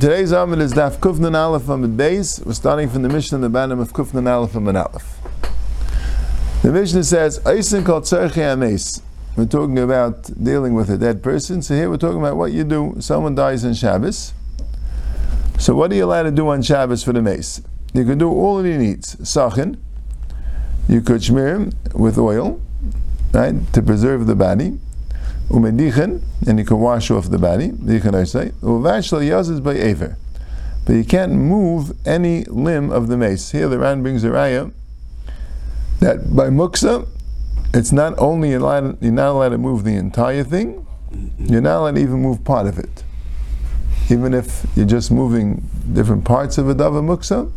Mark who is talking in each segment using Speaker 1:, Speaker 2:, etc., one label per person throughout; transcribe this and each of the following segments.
Speaker 1: Today's Amud is Daf Kufnan Aleph Amud Beis. We're starting from the Mishnah in the bottom of Kufnan Aleph Amud Aleph. The Mishnah says, Eisen called Tzarchi Ames. We're talking about dealing with a dead person. So here we're talking about what you do. Someone dies on Shabbos. So what are you allowed to do on Shabbos for the mace? You can do all that he needs. Sachin. You could smear him with oil, right, to preserve the body umedichen, and you can wash off the body. Dichen I say uvash yazis by aver, but you can't move any limb of the mace. Here the Ran brings a raya that by muksa, it's not only allowed, you're not allowed to move the entire thing, you're not allowed to even move part of it. Even if you're just moving different parts of a dava muksa,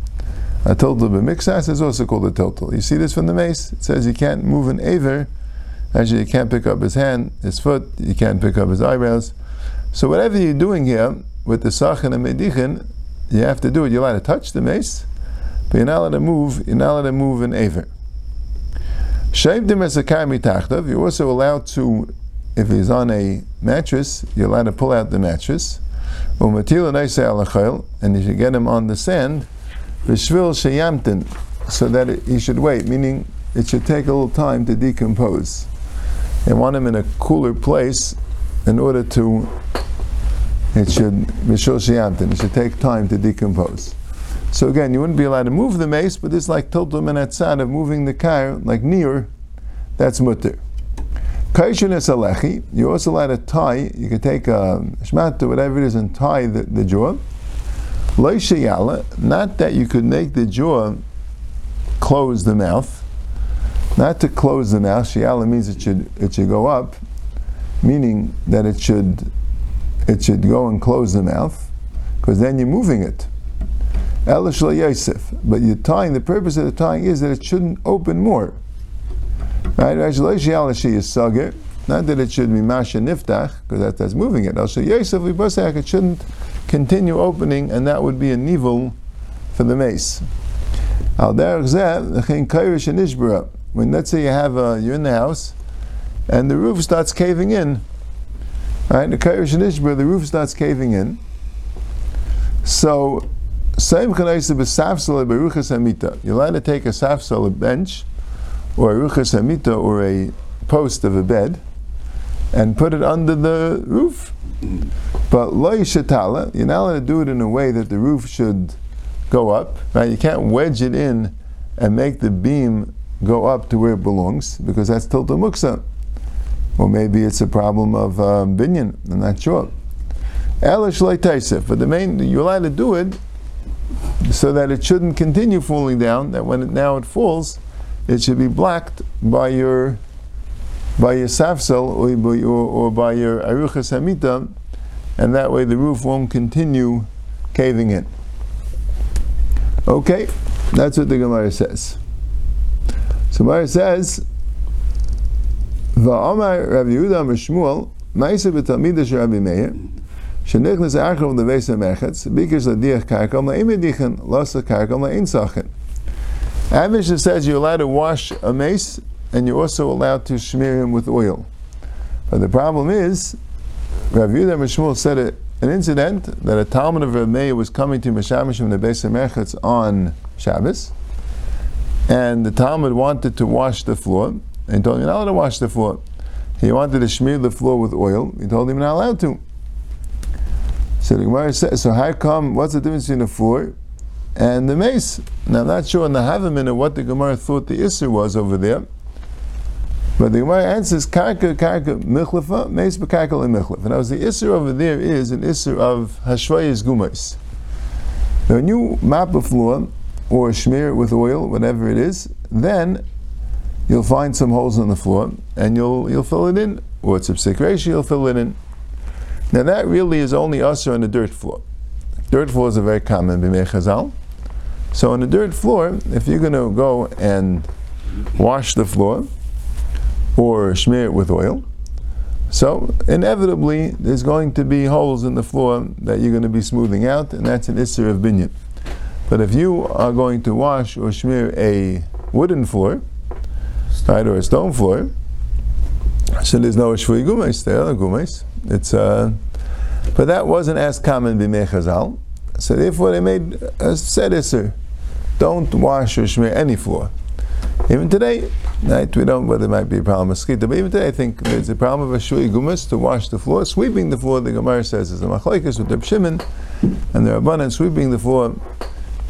Speaker 1: a total b'mixas is also called a total. You see this from the mace. It says you can't move an aver Actually, you can't pick up his hand, his foot, you can't pick up his eyebrows. So whatever you're doing here with the sachin and medichin, you have to do it. You're allowed to touch the mace, but you're not allowed to move. You're not allowed to move an aver. You're also allowed to, if he's on a mattress, you're allowed to pull out the mattress. Umatil And if you should get him on the sand, so that he should wait, meaning it should take a little time to decompose. They want him in a cooler place in order to, it should, it should take time to decompose. So again, you wouldn't be allowed to move the mace, but it's like total menatzad of moving the car, like near, that's mutter. Kaishin alechi, you're also allowed to tie, you can take a shmat or whatever it is and tie the, the jaw. Not that you could make the jaw close the mouth, not to close the mouth. Shiala means it should it should go up, meaning that it should it should go and close the mouth, because then you're moving it. But you're tying. The purpose of the tying is that it shouldn't open more. Right? Not that it should be masha niftach, because that, that's moving it. El Yosef say it shouldn't continue opening, and that would be a nivel for the mace. Al derech zeh, when let's say you have a, you're in the house and the roof starts caving in, right? The Kairish Nishba, the roof starts caving in. So, same chanaisa b'safsal beruchas hamita. You're allowed to take a safsal, a bench, or a ruchas hamita, or a post of a bed, and put it under the roof. But lo yishatala, you're not allowed to do it in a way that the roof should go up. Right? You can't wedge it in and make the beam go up to where it belongs because that's tilta muksa. Or maybe it's a problem of um, binyan. I'm not sure. Elish but the main you're allowed to do it so that it shouldn't continue falling down. That when it, now it falls, it should be blocked by your by your safsel or, or, or by your aruchas hamita, and that way the roof won't continue caving in. Okay, that's what the Gemara says. So Gemara says, "Va'amar Rav Yehuda Mishmuel Ma'isa b'Talmidah Rabbi Meir." Shenichnas the Veis Mechetz Bikers Ladiach Karkom La'imedichen Losa Karkom La'in Sachin. Avish says you're allowed to wash a mace and you're also allowed to smear him with oil. But the problem is, Rav Yehuda Mishmuel said an incident that a Talmud of Rav Meir was coming to Meshamish from the Beis Mechetz on Shabbos and the Talmud wanted to wash the floor, and he told him, you're not allowed to wash the floor. He wanted to smear the floor with oil, he told him, you're not allowed to. So the Gemara says, so how come, what's the difference between the floor and the mace? Now I'm not sure in the Havamina what the Gemara thought the Isser was over there, but the Gemara answers, karka, karka, michlafa, mace, bekarka, michlaf. And as the Isser over there is an Isser of hashvayas gumais. Now when you map a floor, or smear it with oil, whatever it is, then you'll find some holes in the floor and you'll you'll fill it in, or it's a ratio, you'll fill it in. Now that really is only usher on the dirt floor. Dirt floors are very common b'mei chazal. So on the dirt floor, if you're going to go and wash the floor or smear it with oil, so inevitably there's going to be holes in the floor that you're going to be smoothing out, and that's an issue of binyan. But if you are going to wash or smear a wooden floor, right, or a stone floor, so there's no shvui gumes there, gumes. It's uh, but that wasn't as common b'mei chazal. So therefore they made a sediser. Don't wash or smear any floor. Even today, right, we don't, whether it might be a problem of skita, but even today I think there's a problem of a shui gumas to wash the floor. Sweeping the floor, the Gemara says, is a machlekes with the Shimon, and the Rabbanan sweeping the floor.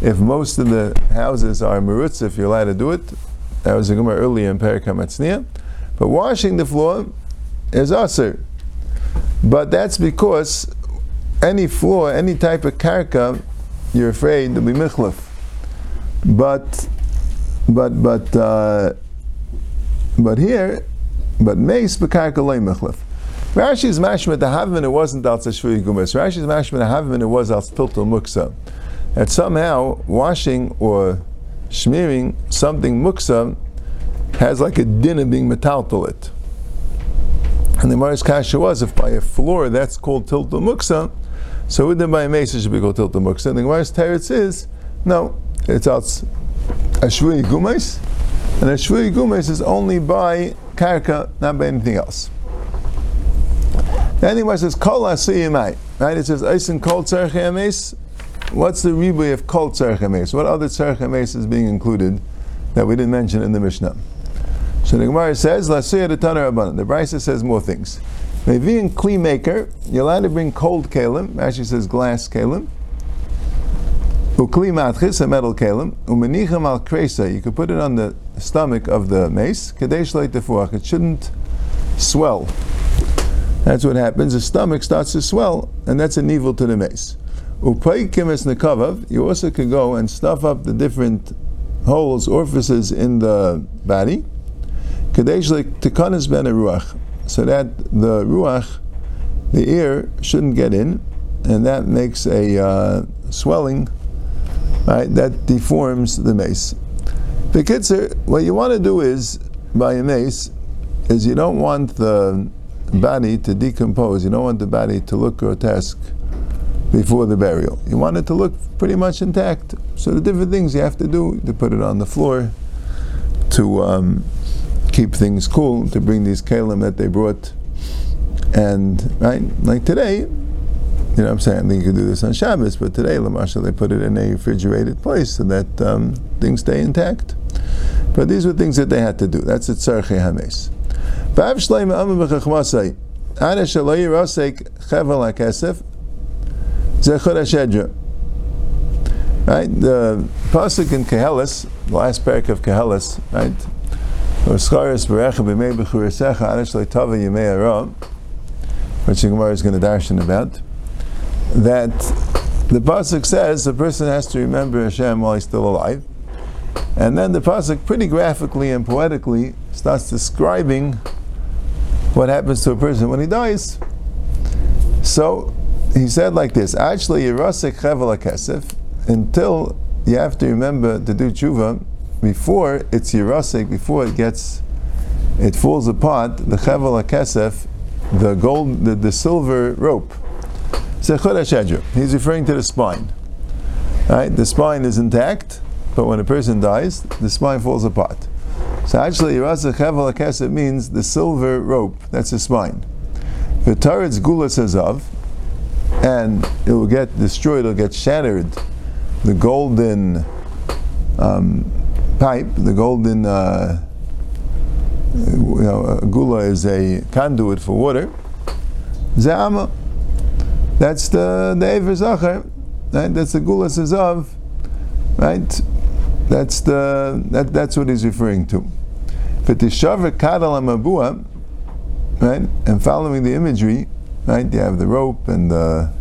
Speaker 1: If most of the houses are merutz, if you're allowed to do it, that was a Gemara earlier in Perikam But washing the floor is aser. But that's because any floor, any type of karka, you're afraid to be michlef. But, but, but, uh, but here, but meis bekarka loy michlef. Rashi's mashma the havman it wasn't al tashvui gumas. Rashi's mashma the havman it was al muksa. That somehow washing or smearing something muksa has like a din of being metal to it. And the Mars Kasha was if by a floor that's called tiltul muksa, so wouldn't by a mesa should be called tiltul muksa. And the Gemara's teretz is no, it's out ashvui gumais, and ashvui gumais is only by karka, not by anything else. Then the says kol asiyimai, right? It says eisen kol tzarchemes. What's the ribuy of kol tzarchemes? What other tzarchemes is being included that we didn't mention in the Mishnah? So the Gemara says, Lasuya the Tanner Rabbanan. The Brisa says more things. Maybe in kli maker, you're allowed to bring cold kalim. Actually says glass kalim. Ukli matchis, a metal kalim. Umenicham al kresa. You could put it on the stomach of the mace. Kadesh tefuach. It shouldn't swell. That's what happens. The stomach starts to swell, and that's an evil to the mace. Upay. You also can go and stuff up the different holes, orifices in the body. Ben ruach, so that the ruach, the ear, shouldn't get in, and that makes a uh, swelling, right? That deforms the mace. The what you want to do is by a mace, is you don't want the body to decompose. You don't want the body to look grotesque before the burial. You want it to look pretty much intact. So the different things you have to do to put it on the floor, to um, keep things cool, to bring these kalim that they brought. And, right, like today, you know what I'm saying? I think you could do this on Shabbos, but today, Lamasha, they put it in a refrigerated place so that um, things stay intact. But these were things that they had to do. That's a tzarche hames. Shleim amim chevel zechor ha'shedra. Right? The pasuk in Koheles, the last parak of Koheles, right? Which the Gemara is going to darshan about, that the pasuk says the person has to remember Hashem while he's still alive, and then the pasuk pretty graphically and poetically starts describing what happens to a person when he dies. So he said like this: Actually, Yerasik Chevel Kesef, until you have to remember to do tshuva before it's Yerasik, before it gets, it falls apart, the Chevel HaKesef, the gold, the, the silver rope. He's referring to the spine. Right? The spine is intact, but when a person dies, the spine falls apart. So actually, Yerasik Chevel HaKesef means the silver rope, that's the spine. The Taret's Gula says of, and it will get destroyed, it will get shattered. The golden um, pipe, the golden, uh, you know, gula is a conduit for water. Zama, that's the the Ever Zachar, right? That's the gula of, right? That's the that, that's what he's referring to. Right? And following the imagery, right? You have the rope and the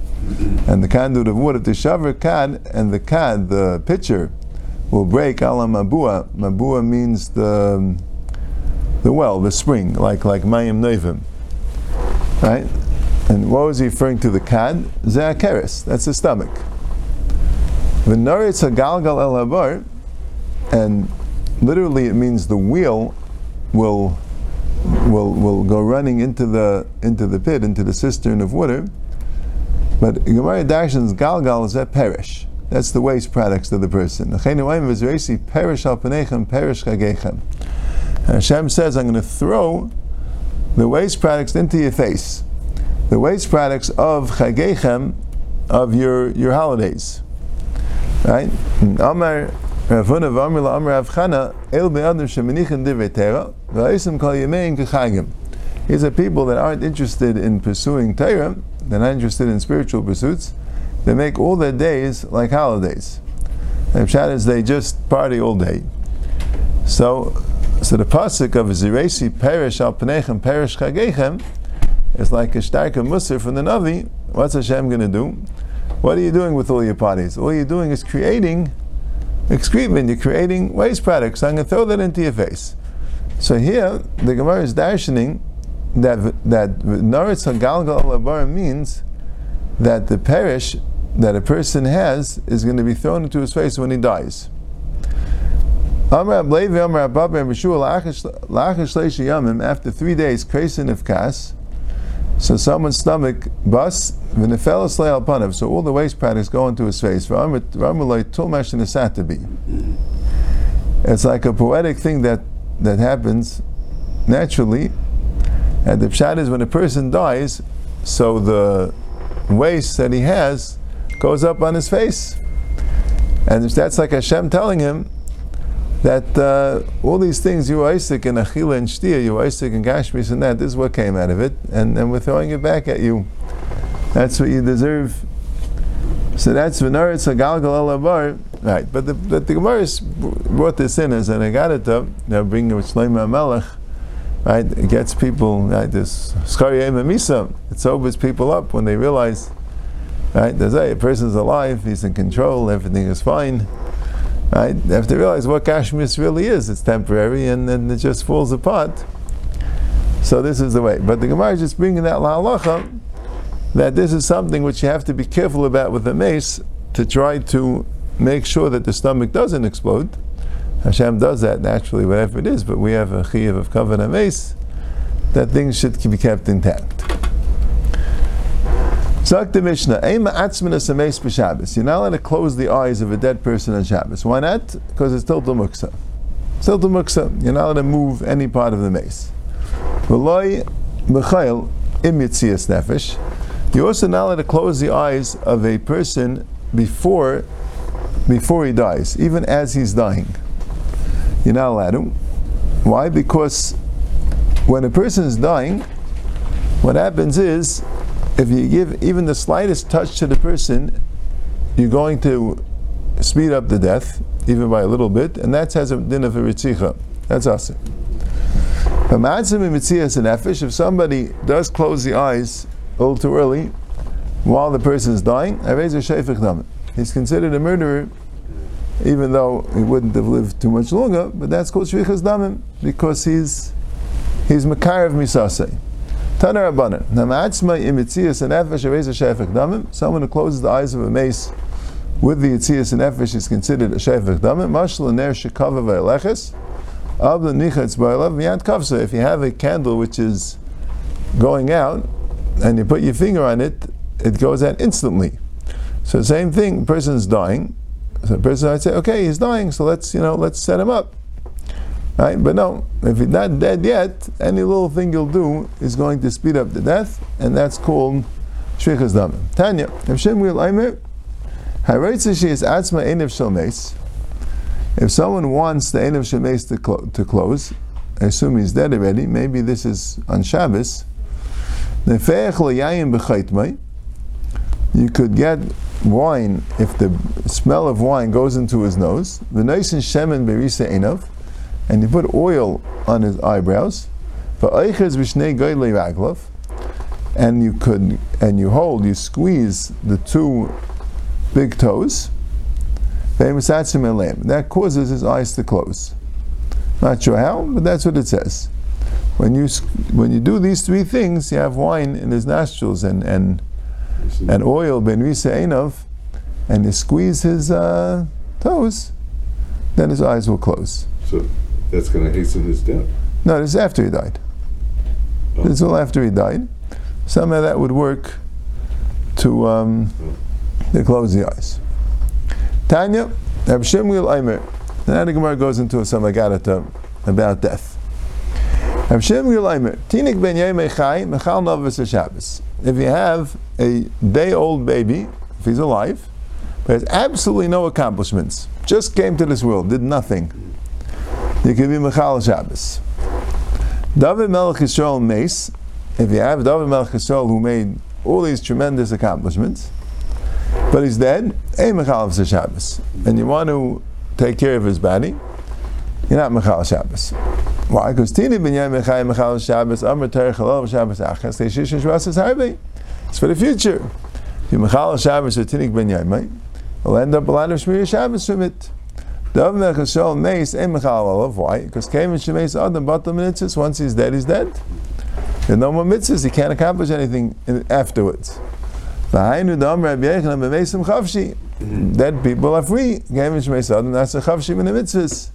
Speaker 1: and the conduit of water. The shavar kad and the kad, the pitcher will break ala mabua. Mabua means the the well, the spring, like like mayim nevim, right? And what was he referring to? The kad zeakeres. That's the stomach. The naritz hagalgal el habar, and literally it means the wheel will will will go running into the into the pit, into the cistern of water. But Gemara Darshan's galgal is that perish. That's the waste products of the person. perish And Hashem says, I'm going to throw the waste products into your face. The waste products of chagechem of your, your holidays. Right? Amar These are people that aren't interested in pursuing Torah, they're not interested in spiritual pursuits, they make all their days like holidays. And Pshat is they just party all day. So, so the pasuk of Ziresi perish al Pnechem perish chagechem is like a starker musar from the Navi. What's Hashem going to do? What are you doing with all your parties? All you're doing is creating excrement. You're creating waste products. I'm going to throw that into your face. So here, the Gemara is darshaning that that Naritz Hagalgal Labar means that the perish that a person has is going to be thrown into his face when he dies. After three days, kresin of kas, so someone's stomach busts, so all the waste products go into his face. It's like a poetic thing that, that happens naturally. And the pshat is when a person dies, so the waste that he has goes up on his face. And that's like Hashem telling him that uh, all these things you were Isaac and Achila and Shtia, you were Isaac and Gashmis and that, this is what came out of it, and, and we're throwing it back at you. That's what you deserve. So that's Venaritz Agalgal Alabar. Right, but the, but the Gemara brought this in as an Agadata, now bringing with Shlomo Melech, right, it gets people, right, this Schariyem Misa, it sobers people up when they realize, right, there's a person's alive, he's in control, everything is fine, Right? They have to realize what Gashmis really is. It's temporary and then it just falls apart. So this is the way. But the Gemara is just bringing that la'alacha that this is something which you have to be careful about with the mace to try to make sure that the stomach doesn't explode. Hashem does that naturally, whatever it is, but we have a chiyuv of covered mace that things should be kept intact. Zak the Mishnah, Eima Atzminas Ames b'Shabbos. You're not allowed to close the eyes of a dead person on Shabbos. Why not? Because it's Tiltul Muksa. Tiltul Muksa. You're not allowed to move any part of the mace. V'loi Mechail Im Yitzias Nefesh. You're also not allowed to close the eyes of a person before, before he dies, even as he's dying. You're not allowed to. Why? Because when a person is dying, what happens is if you give even the slightest touch to the person, you're going to speed up the death, even by a little bit, and that has a din of a ritzicha. That's us. If somebody does close the eyes a little too early while the person is dying, he's considered a murderer, even though he wouldn't have lived too much longer, but that's called shvichas damim, because he's he's misasei. Tanar Shefek damim. Someone who closes the eyes of a mace with the yitzias and nefesh is considered a shefek damim. Mashal ner shekava v'eleches. Of the nichatz ba'elav miyad kavsa. If you have a candle which is going out and you put your finger on it, it goes out instantly. So same thing, person's dying. So the person I'd say, okay, he's dying, so let's you know let's set him up. Right? But no, if he's not dead yet, any little thing you'll do is going to speed up the death, and that's called shvichas damim. Tanya, if Shem will aimer, she is atzma enev shalmeis. If someone wants the enev shalmeis to, clo- to close, I assume he's dead already. Maybe this is on Shabbos. You could get wine if the smell of wine goes into his nose. The nice and shemen berisa enav and you put oil on his eyebrows. And you could, and you hold, you squeeze the two big toes. That causes his eyes to close. Not sure how, but that's what it says. When you when you do these three things, you have wine in his nostrils and and and oil ben enov, and you squeeze his uh, toes, then his eyes will close.
Speaker 2: So that's going to hasten his death.
Speaker 1: No, this is after he died. Oh. This is all after he died. Somehow that would work to um, oh. to close the eyes. Tanya, Reb Shimgil Aimer. Now the Gemara goes into some agadata about death. Reb Shimgil Aimer. Tinik ben Yemei Chai Mechal Novus Shabbos. If you have a day-old baby if he's alive, but has absolutely no accomplishments, just came to this world, did nothing, you can be Mechal Shabbos. David Melech Yisrael Mace, if you have David Melech Yisrael who made all these tremendous accomplishments, but he's dead, a Mechal Shabbos, and you want to take care of his body, you're not Mechal Shabbos. Why? Because Tini ben Yom Mechai Mechal Shabbos, Amr Terech Halal Shabbos Achas, Teishish and Shvas Harbe. It's for the future. If you Mechal Shabbos or Tinik ben Yom, will end up a lot of Shmir Shabbos from it. Why? Because Kevin Shemeis Adam Batam Mitzvahs, once he's dead, he's dead. There's no more mitzvahs, he can't accomplish anything afterwards. Dead people are free. Kevin Shemeis Adam, that's a Chavshi in the mitzvahs.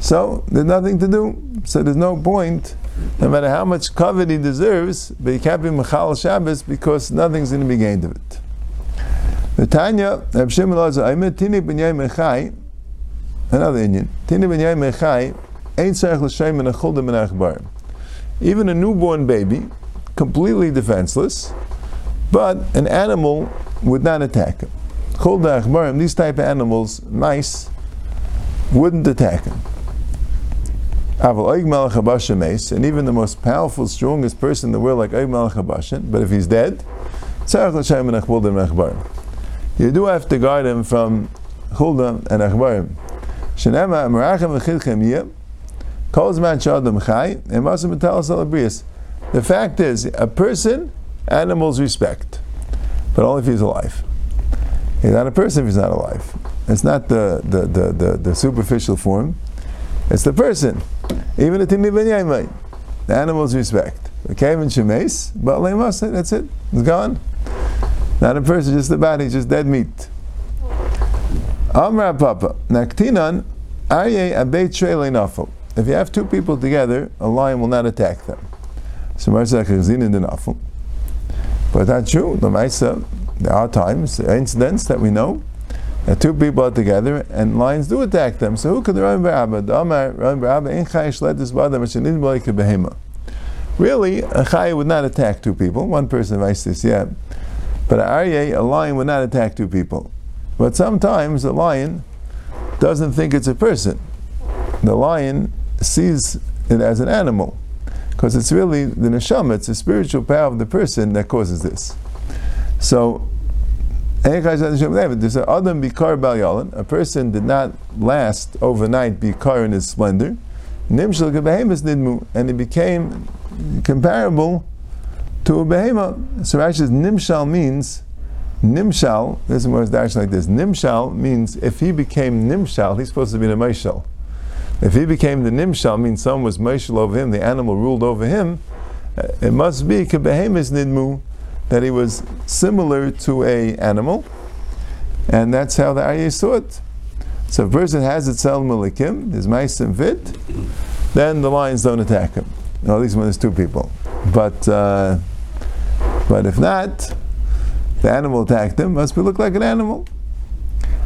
Speaker 1: So there's nothing to do. So there's no point, no matter how much covet he deserves, but he can't be Mechal Shabbos because nothing's going to be gained of it. The Tanya, Reb Shimon Lazar, Aymet Tini B'nyai Mechai, another Indian, Tini B'nyai Mechai, Ein Tzarech L'Shem and Achulda Ben Achbar. Even a newborn baby, completely defenseless, but an animal would not attack him. Chulda Achbarim, these type of animals, mice, wouldn't attack him. And even the most powerful, strongest person in the world, like Oig Melech Habashin, but if he's dead, you do have to guard him from Chulda and Achbarim. Shenema Merachem V'chidchem Yeh, Kol Zman Shadam Chai, and Masim B'tal Salabrius. The fact is, a person, animals respect, but only if he's alive. He's not a person if he's not alive. It's not the, the, the, the, the superficial form. It's the person. Even the Tini Ben Yaimai. The animals respect. The and Shemes, but that's it. It's gone. Not a person, just the body, just dead meat. Amra Papa. Naktinan, Arye Abeit Shrele Nafel. If you have two people together, a lion will not attack them. So Marzak Chazin in the Nafel. But that's true. The Maisa, there are times, there are incidents that we know that two people are together and lions do attack them. So who could Rami bar Abba? The Amar Rami bar Abba in Chayish let this bother which in a behema. Really, a Chay would not attack two people. One person writes this, yeah. But Aryeh, a lion would not attack two people. But sometimes a lion doesn't think it's a person. The lion sees it as an animal. Because it's really the neshama, it's the spiritual power of the person that causes this. So there's a person did not last overnight Bikar in his splendor. And he became comparable to a behema. So says Nimshal means Nimshal, this is where it's like this. Nimshal means if he became Nimshal, he's supposed to be a Meshal. If he became the Nimshal, means someone was Meshal over him, the animal ruled over him, it must be Kebehemus Nidmu that he was similar to a animal, and that's how the Aryeh saw it. So if a person has its cell malikim, his and fit, then the lions don't attack him. at least when there's two people. But uh, but if not, the animal attacked him, must be look like an animal.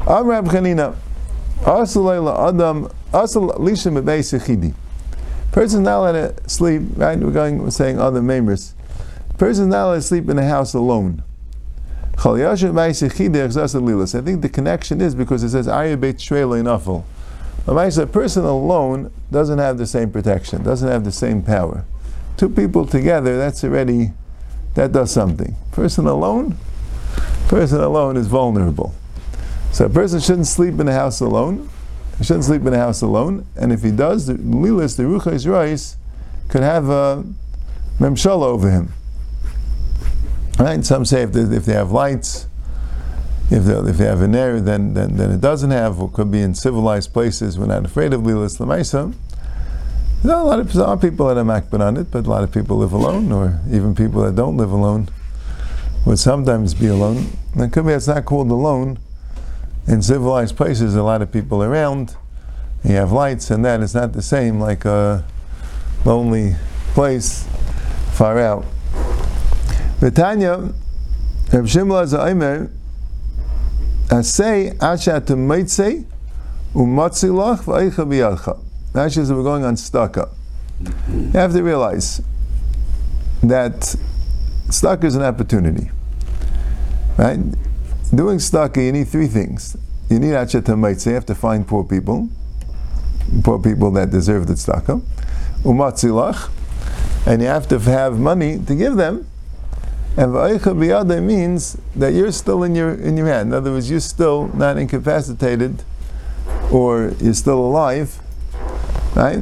Speaker 1: Amrab Chanina, Adam, Asal Lisha not allowed to sleep, right? We're going, we're saying other members person not allowed to sleep in a house alone. I think the connection is because it says A person alone doesn't have the same protection, doesn't have the same power. Two people together, that's already that does something. Person alone, person alone is vulnerable. So a person shouldn't sleep in a house alone. He shouldn't sleep in a house alone. And if he does, the lilas, the ruchais rice, could have a memshala over him. Right? Some say if they, if they have lights, if they, if they have an air, then, then, then it doesn't have, or could be in civilized places. We're not afraid of Lilas Lamaisa. There are a lot of there are people that are makbid on it, but a lot of people live alone, or even people that don't live alone would sometimes be alone. And it could be it's not called alone. In civilized places, a lot of people around. You have lights, and that. It's not the same like a lonely place far out. V'tanya, Rav Shimla Zaymer, Asay Ashat Meitzei Umatzilach V'Eicha B'Yadcha. Actually, we're going on stucca. You have to realize that stucca is an opportunity. Right? doing tzedakah, you need three things. You need achet hamaitze, you have to find poor people, poor people that deserve the tzedakah. Umatzilach, and you have to have money to give them. And va'aycha biyada means that you're still in your in your hand. In other words, you're still not incapacitated, or you're still alive, right?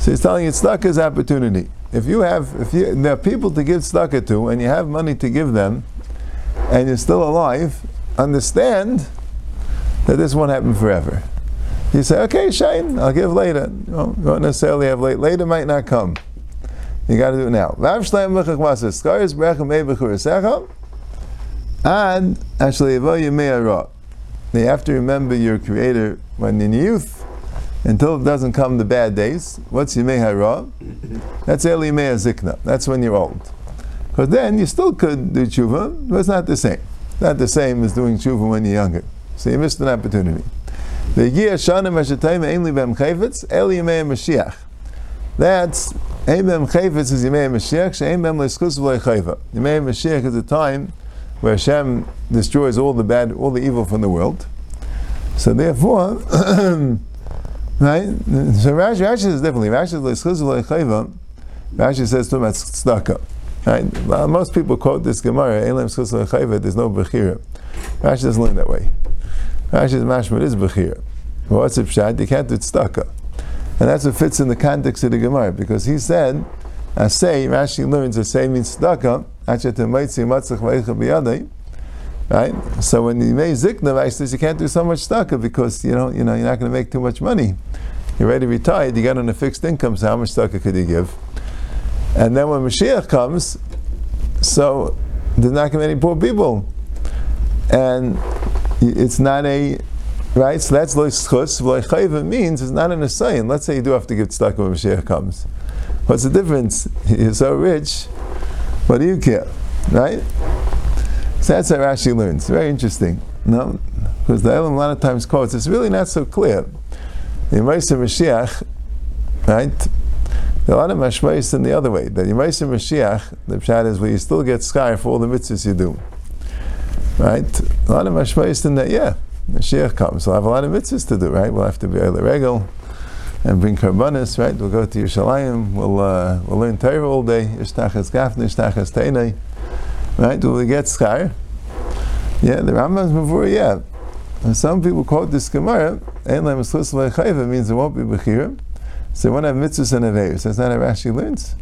Speaker 1: So he's telling you tzedakah is opportunity. If you have, if you, there are people to give tzedakah to, and you have money to give them, and you're still alive, understand that this won't happen forever. You say, okay, Shane, I'll give later. You won't necessarily have late. Later might not come. You got to do it now. And actually, you have to remember your Creator when in youth, until it doesn't come the bad days. What's Yimei Hara? That's El Yimei Zikna. That's when you're old. Because then you still could do tshuva, but it's not the same. Not the same as doing tshuva when you're younger. So you missed an opportunity. The Yiyah Shana Mashatayim Ainli Bem Chayvetz El Yimei Mashiach. That's Ein Bem Chayvetz is Yimei Mashiach, Bem Le'schus V'lei Chayva. Yimei Mashiach is a time where Hashem destroys all the bad, all the evil from the world. So therefore, right? So Rashi, Rashi is definitely Rashi is. Rashi says to that's tzedakah. Right? Well, most people quote this Gemara, Elam there's no Bechira. Rashi doesn't learn that way. Rashi's mashma is Bechira. What's it pshat? You can't do tzedakah. And that's what fits in the context of the Gemara, because he said, I say, Rashi learns, say means tzedakah, Right? So when you make zikna, says you can't do so much tzedakah because you know, you know, you're not going to make too much money. You're already retired, you got on a fixed income, so how much tzedakah could you give? And then when Mashiach comes, so there's not going to be any poor people. And it's not a right. So that's loy schus. Loy means it's not an asayin. Let's say you do have to give tzedakah when Mashiach comes. What's the difference? You're so rich. What do you care, right? So that's how Rashi learns. Very interesting. No, because the Elam a lot of times quotes. It's really not so clear. The Yemaisa Mashiach, right? There are a lot of mashmayis in the other way. That Yemaisa Mashiach, the pshat is where you still get sky for all the mitzvahs you do. Right? A lot of mashmayis in that, yeah. Mashiach comes. We'll have a lot of mitzvahs to do, right? We'll have to be the regal and bring karbanis, right? We'll go to Yerushalayim. We'll uh, we'll learn Torah all day. Ishtachas gafne, ishtachas teinei. Right? Do we get schar? Yeah, the Rambam's before, yeah. And some people quote this Gemara, Ein lehem means there won't be bechira. So want to have mitzvahs and averis. That's not how Rashi learns.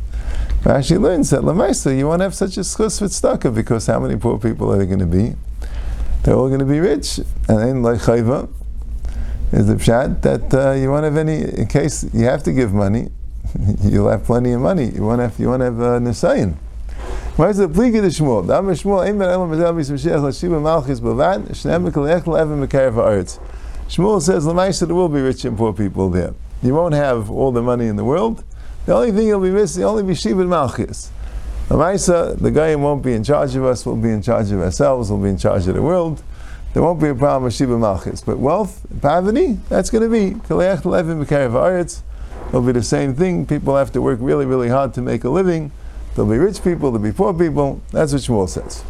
Speaker 1: Rashi learns that Lamaisa, you won't have such a schus with tzedakah because how many poor people are there going to be? They're all going to be rich. And then like chayva is the pshat that uh, you won't have any, in case you have to give money, you'll have plenty of money. You won't have, you want to have uh, nisayin. Why is the pligi the Shmuel? Amr Shmuel, Ein ben Elam Mazel Bis Mashiach Lashiva Malchus Bavad, Shneim Mikal Echel Evan Mekarev Ha'aretz. Shmuel says, Lamaisa, there will be rich and poor people there. You won't have all the money in the world. The only thing you'll be missing, you'll only be Shiva Malchus. The Maisa, the guy won't be in charge of us, we'll be in charge of ourselves, we'll be in charge of the world. There won't be a problem with Shiva Malchus. But wealth, poverty, that's going to be. It'll be the same thing. People have to work really, really hard to make a living. There'll be rich people, there'll be poor people. That's what Shmuel says.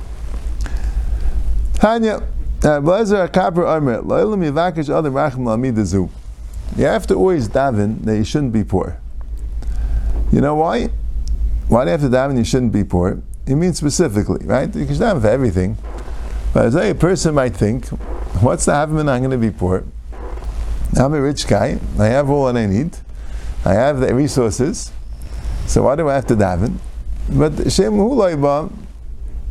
Speaker 1: Tanya, uh, Blazer Rachim Lamidazu. You have to always daven that you shouldn't be poor. You know why? Why do you have to daven you shouldn't be poor? It means specifically, right? You can daven for everything. But as a person might think, what's the happen I'm going to be poor? I'm a rich guy. I have all that I need. I have the resources. So why do I have to daven? But Shem hu ba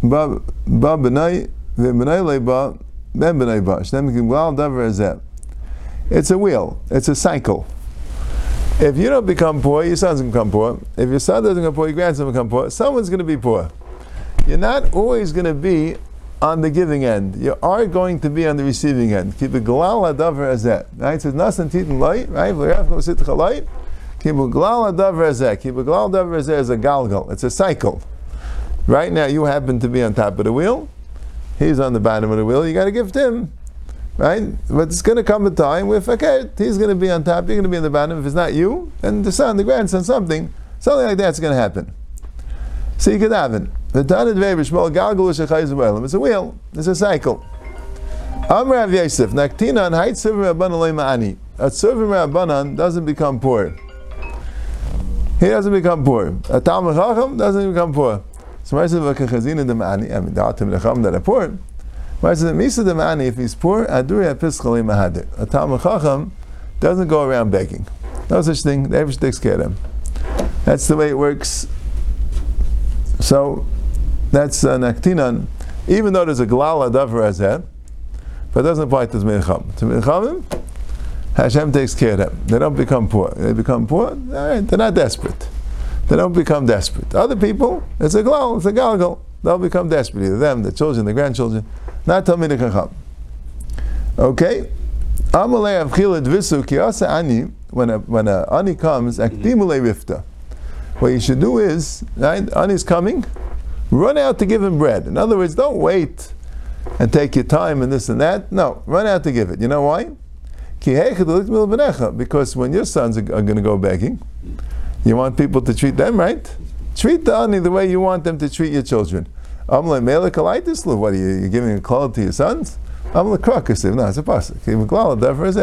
Speaker 1: ba ba b'nai v'b'nai ba ben b'nai ba. Shem gimgal davar azeh. It's a wheel. It's a cycle. If you don't become poor, your son doesn't become poor. If your son doesn't become poor, your grandson will become poor. Someone's to be poor. You're not always going to be on the giving end. You are going to be on the receiving end. Keep a glal adavar azet. Right? It says nasan titin light. Right? Keep a glal adavar azet. Keep a glal adavar azet is a galgal. It's a cycle. Right now, you happen to be on top of the wheel. He's on the bottom of the wheel. You got to give to him right? But it's going to come a time where, okay, he's going to be on top, you're going to be in the bottom. If it's not you, then the son, the grandson, something, something like that's going to happen. So you could have it. It's a wheel, it's a cycle. Amr Rav Yosef, Naktinan, Hait Sivim Rabbanan Loi Ma'ani. A Sivim Rabbanan doesn't become poor. He doesn't become poor. A Talmud Chacham doesn't become poor. So Mar says, Vakachazina de Ma'ani, I mean, the Atim Lecham that are poor. Mar says, Misa de Ma'ani, if he's poor, Aduri Apiskali Mahadir. A Talmud Chacham doesn't go around begging. No such thing. The Evish takes care of him. That's the way it works. So, that's uh, Naktinan. Even though there's a Glala Davar Azeh, but it doesn't apply to Zmicham. To Zmichamim, Hashem takes care of them. They don't become poor. They become poor, all right, they're not desperate. They don't become desperate. Other people, it's a glal, it's a galgal. They'll become desperate, either them, the children, the grandchildren. Not Talmid Chacham. Okay? Amalei Avchila Dvisu Kiyasa Ani, when a, when a Ani comes, Akdimule Rifta. What you should do is, right, Ani's coming, run out to give him bread. In other words, don't wait and take your time and this and that. No, run out to give it. You know why? Because when your sons are, are going to go begging, you want people to treat them right. Treat the ani the way you want them to treat your children. What are you? You're giving a cloth to your sons? I'm the krokus. No, it's a pasuk.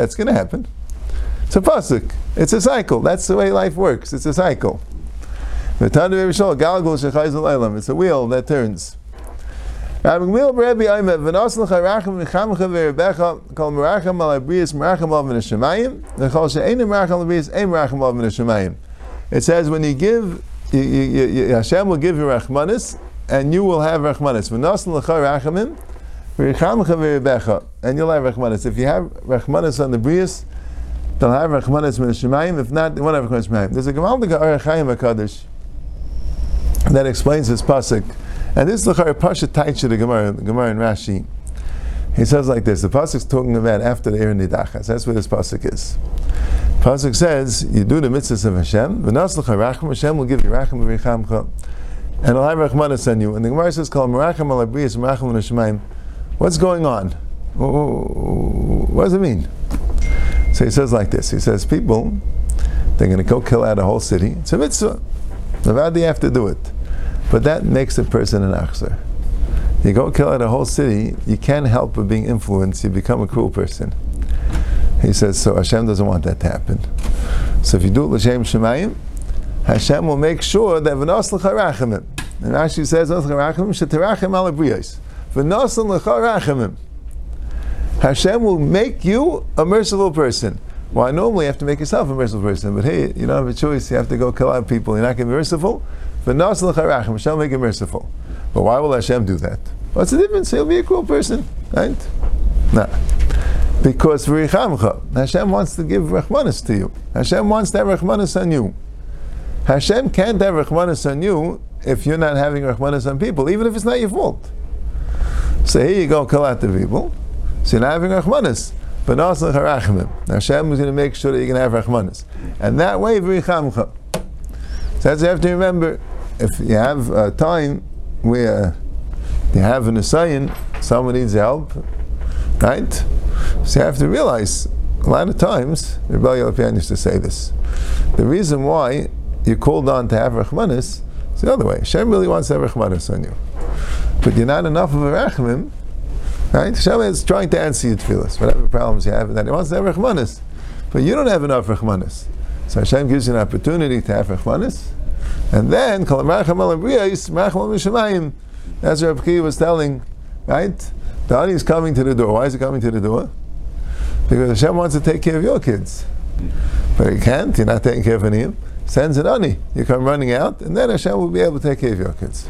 Speaker 1: It's going to happen. It's a pasuk. It's a cycle. That's the way life works. It's a cycle. It's a wheel that turns. Rabbi Gamil Rabbi Aimed v'nosel charachem v'chamcha v'rebecha kol merachem al abrius merachem al v'neshemayim v'chol she'enim merachem al abrius ein merachem al v'neshemayim. It says when you give, you, you, you, Hashem will give you rachmanis, and you will have rachmanis. V'nosel charachemim v'chamcha v'rebecha, and you'll have rachmanis. If you have rachmanis on the brius, they'll have rachmanis v'neshemayim. If not, they won't have rachmanis There's a Gemaldige Ohr HaChaim HaKadosh that explains this pasuk. And this is the Pasha Taich the Gemara, the Gemara in Rashi. He says like this: the pasuk is talking about after the Ir Nidachas. That's where this pasuk is. Pasuk says, "You do the mitzvahs of Hashem. V'naslach Racham Hashem will give you Racham v'Richamcha, and I'll have Rachmanis on you." And the Gemara says, "Kol Meracham al Abriyas Meracham L'Shemaim." What's going on? What does it mean? So he says like this. He says, "People, they're going to go kill out a whole city. It's a mitzvah. How do you have to do it?" But that makes a person an achzer. You go kill out a whole city, you can't help but being influenced, you become a cruel person. He says, so Hashem doesn't want that to happen. So if you do it l'shem shemayim, Hashem will make sure that v'nos l'charachimim. And Rashi says, v'nos l'charachimim sheterachim al abriyos. V'nos l'charachimim. Hashem will make you a merciful person. Why normally you have to make yourself a merciful person, but hey, you don't have a choice. You have to go kill out people. You're not going to be merciful. V'nas l'charachim, Hashem make him merciful. But why will Hashem do that? What's the difference? He'll be a cruel person, right? No. Because v'richamcha, Hashem wants to give rachmanis to you. Hashem wants to have on you. Hashem can't have rachmanis on you if you're not having rachmanis on people, even if it's not your fault. So here you go, out the people. So you're not having rachmanis. But also Hashem is going to make sure that you're going to have rachmanis. And that way, v'richamcha. So that's you have to remember, if you have a time where you have an assignment, someone needs help, right? So you have to realize, a lot of times, Rebbe Yopian used to say this, the reason why you're called on to have Rachmanis is the other way. Hashem really wants to have Rachmanis on you. But you're not enough of a Rachmim, right? Hashem is trying to answer your tefillahs, whatever problems you have, and that He wants to have Rachmanis. But you don't have enough Rachmanis. So Hashem gives you an opportunity to have Rachmanis, and then Mishamayim. As Rabbi was telling, right? The ani is coming to the door. Why is he coming to the door? Because Hashem wants to take care of your kids. But he can't, you're not taking care of him. Sends an ani. You come running out, and then Hashem will be able to take care of your kids.